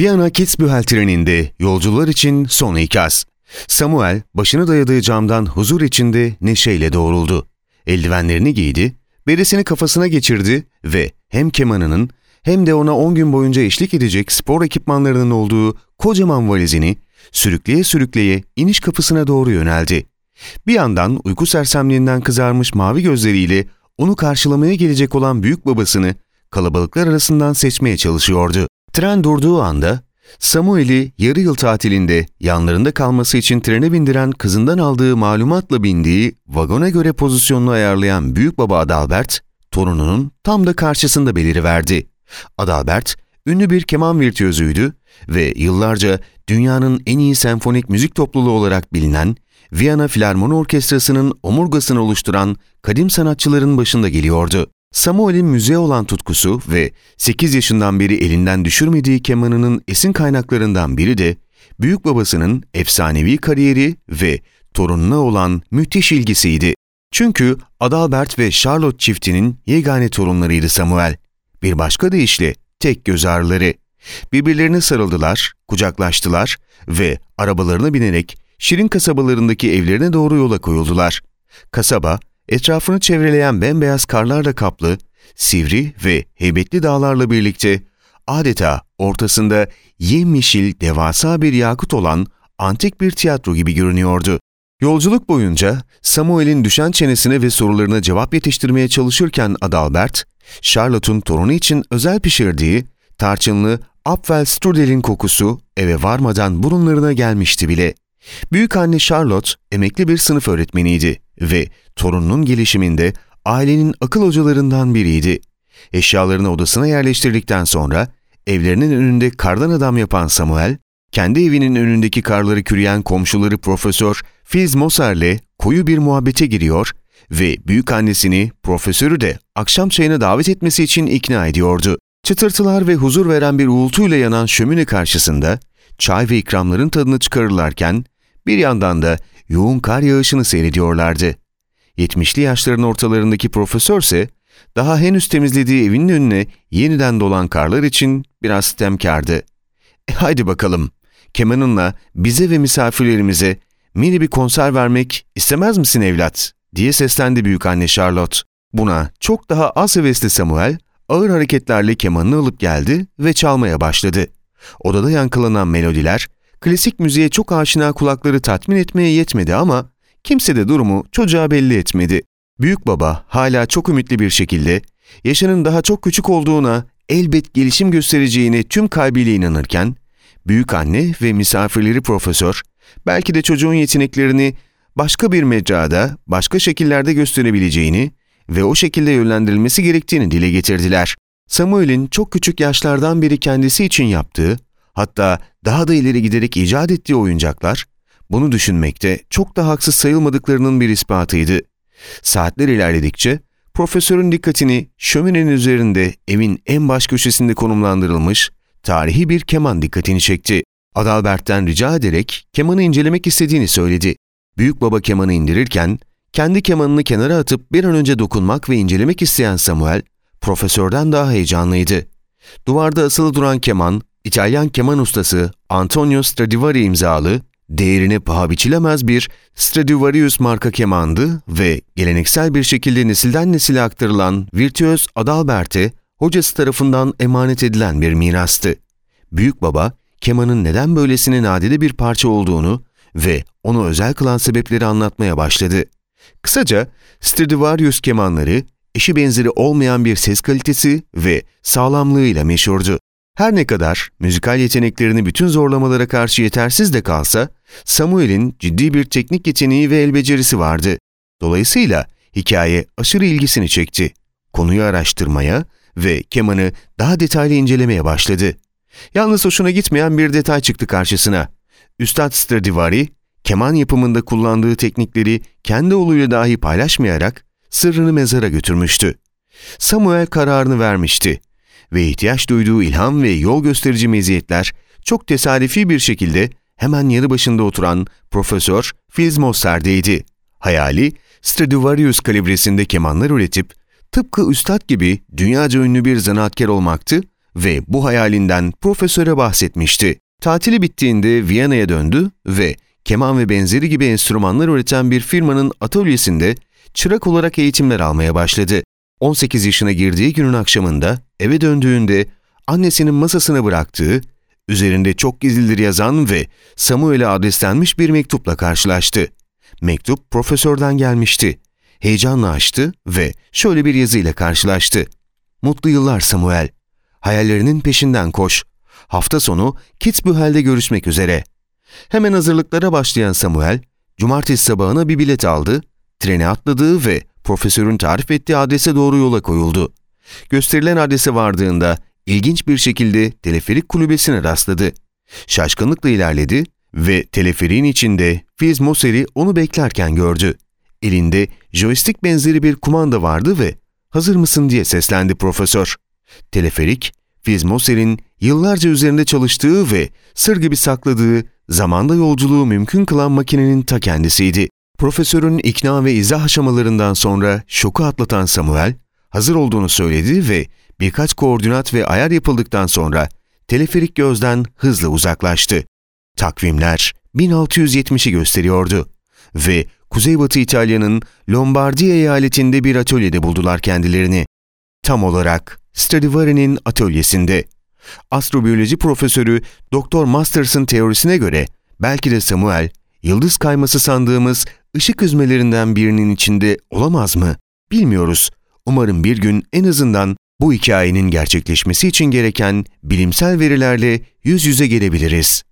Viyana Kitzbühel treninde yolcular için son ikaz. Samuel başını dayadığı camdan huzur içinde neşeyle doğruldu. Eldivenlerini giydi, beresini kafasına geçirdi ve hem kemanının hem de ona 10 gün boyunca eşlik edecek spor ekipmanlarının olduğu kocaman valizini sürükleye sürükleye iniş kapısına doğru yöneldi. Bir yandan uyku sersemliğinden kızarmış mavi gözleriyle onu karşılamaya gelecek olan büyük babasını kalabalıklar arasından seçmeye çalışıyordu. Tren durduğu anda Samuel'i yarı yıl tatilinde yanlarında kalması için trene bindiren kızından aldığı malumatla bindiği vagona göre pozisyonunu ayarlayan büyük baba Adalbert, torununun tam da karşısında beliriverdi. Adalbert, ünlü bir keman virtüözüydü ve yıllarca dünyanın en iyi senfonik müzik topluluğu olarak bilinen Viyana Filarmoni Orkestrası'nın omurgasını oluşturan kadim sanatçıların başında geliyordu. Samuel'in müziğe olan tutkusu ve 8 yaşından beri elinden düşürmediği kemanının esin kaynaklarından biri de büyük babasının efsanevi kariyeri ve torununa olan müthiş ilgisiydi. Çünkü Adalbert ve Charlotte çiftinin yegane torunlarıydı Samuel. Bir başka deyişle tek göz ağrıları. Birbirlerine sarıldılar, kucaklaştılar ve arabalarına binerek Şirin kasabalarındaki evlerine doğru yola koyuldular. Kasaba, etrafını çevreleyen bembeyaz karlarla kaplı, sivri ve heybetli dağlarla birlikte adeta ortasında yemyeşil devasa bir yakut olan antik bir tiyatro gibi görünüyordu. Yolculuk boyunca Samuel'in düşen çenesine ve sorularına cevap yetiştirmeye çalışırken Adalbert, Charlotte'un torunu için özel pişirdiği tarçınlı Apfelstrudel'in kokusu eve varmadan burunlarına gelmişti bile. Büyük anne Charlotte emekli bir sınıf öğretmeniydi ve torununun gelişiminde ailenin akıl hocalarından biriydi. Eşyalarını odasına yerleştirdikten sonra evlerinin önünde kardan adam yapan Samuel, kendi evinin önündeki karları kürüyen komşuları Profesör Fils Mozart'le koyu bir muhabbete giriyor ve büyük annesini, profesörü de akşam çayına davet etmesi için ikna ediyordu. Çıtırtılar ve huzur veren bir uğultuyla yanan şömine karşısında çay ve ikramların tadını çıkarırlarken bir yandan da yoğun kar yağışını seyrediyorlardı. 70'li yaşların ortalarındaki profesörse daha henüz temizlediği evinin önüne yeniden dolan karlar için biraz temkardı. E haydi bakalım, kemanınla bize ve misafirlerimize mini bir konser vermek istemez misin evlat? diye seslendi büyük anne Charlotte. Buna çok daha az hevesli Samuel ağır hareketlerle kemanını alıp geldi ve çalmaya başladı. Odada yankılanan melodiler klasik müziğe çok aşina kulakları tatmin etmeye yetmedi ama kimse de durumu çocuğa belli etmedi. Büyük baba hala çok ümitli bir şekilde yaşının daha çok küçük olduğuna, elbet gelişim göstereceğine tüm kalbiyle inanırken, büyük anne ve misafirleri profesör belki de çocuğun yeteneklerini başka bir mecrada, başka şekillerde gösterebileceğini ve o şekilde yönlendirilmesi gerektiğini dile getirdiler. Samuel'in çok küçük yaşlardan beri kendisi için yaptığı, hatta daha da ileri giderek icat ettiği oyuncaklar, bunu düşünmekte çok da haksız sayılmadıklarının bir ispatıydı. Saatler ilerledikçe profesörün dikkatini şöminenin üzerinde evin en baş köşesinde konumlandırılmış tarihi bir keman dikkatini çekti. Adalbert'ten rica ederek kemanı incelemek istediğini söyledi. Büyük baba kemanı indirirken kendi kemanını kenara atıp bir an önce dokunmak ve incelemek isteyen Samuel, profesörden daha heyecanlıydı. Duvarda asılı duran keman, İtalyan keman ustası Antonio Stradivari imzalı, değerine paha biçilemez bir Stradivarius marka kemandı ve geleneksel bir şekilde nesilden nesile aktarılan virtüöz Adalbert'e hocası tarafından emanet edilen bir mirastı. Büyük baba, kemanın neden böylesine nadide bir parça olduğunu ve onu özel kılan sebepleri anlatmaya başladı. Kısaca Stradivarius kemanları eşi benzeri olmayan bir ses kalitesi ve sağlamlığıyla meşhurdu. Her ne kadar müzikal yeteneklerini bütün zorlamalara karşı yetersiz de kalsa, Samuel'in ciddi bir teknik yeteneği ve el becerisi vardı. Dolayısıyla hikaye aşırı ilgisini çekti. Konuyu araştırmaya ve kemanı daha detaylı incelemeye başladı. Yalnız hoşuna gitmeyen bir detay çıktı karşısına. Üstad Stradivari, keman yapımında kullandığı teknikleri kendi oğluyla dahi paylaşmayarak sırrını mezara götürmüştü. Samuel kararını vermişti ve ihtiyaç duyduğu ilham ve yol gösterici meziyetler çok tesadüfi bir şekilde hemen yanı başında oturan Profesör Fils Mozart'deydi. Hayali, Stradivarius kalibresinde kemanlar üretip tıpkı üstad gibi dünyaca ünlü bir zanaatkar olmaktı ve bu hayalinden profesöre bahsetmişti. Tatili bittiğinde Viyana'ya döndü ve keman ve benzeri gibi enstrümanlar üreten bir firmanın atölyesinde çırak olarak eğitimler almaya başladı. 18 yaşına girdiği günün akşamında eve döndüğünde annesinin masasına bıraktığı, üzerinde çok gizlidir yazan ve Samuel'e adreslenmiş bir mektupla karşılaştı. Mektup profesörden gelmişti. Heyecanla açtı ve şöyle bir yazıyla karşılaştı. Mutlu yıllar Samuel. Hayallerinin peşinden koş. Hafta sonu Kitzbühel'de görüşmek üzere. Hemen hazırlıklara başlayan Samuel, cumartesi sabahına bir bilet aldı, trene atladı ve profesörün tarif ettiği adrese doğru yola koyuldu. Gösterilen adrese vardığında ilginç bir şekilde teleferik kulübesine rastladı. Şaşkınlıkla ilerledi ve teleferiğin içinde Fiz Moser'i onu beklerken gördü. Elinde joystick benzeri bir kumanda vardı ve ''Hazır mısın?'' diye seslendi profesör. Teleferik, Fiz Moser'in yıllarca üzerinde çalıştığı ve sır gibi sakladığı zamanda yolculuğu mümkün kılan makinenin ta kendisiydi. Profesörün ikna ve izah aşamalarından sonra şoku atlatan Samuel, hazır olduğunu söyledi ve birkaç koordinat ve ayar yapıldıktan sonra teleferik gözden hızla uzaklaştı. Takvimler 1670'i gösteriyordu ve Kuzeybatı İtalya'nın Lombardiya eyaletinde bir atölyede buldular kendilerini. Tam olarak Stradivari'nin atölyesinde. Astrobiyoloji profesörü Dr. Masters'ın teorisine göre belki de Samuel, yıldız kayması sandığımız ışık hüzmelerinden birinin içinde olamaz mı? Bilmiyoruz. Umarım bir gün en azından bu hikayenin gerçekleşmesi için gereken bilimsel verilerle yüz yüze gelebiliriz.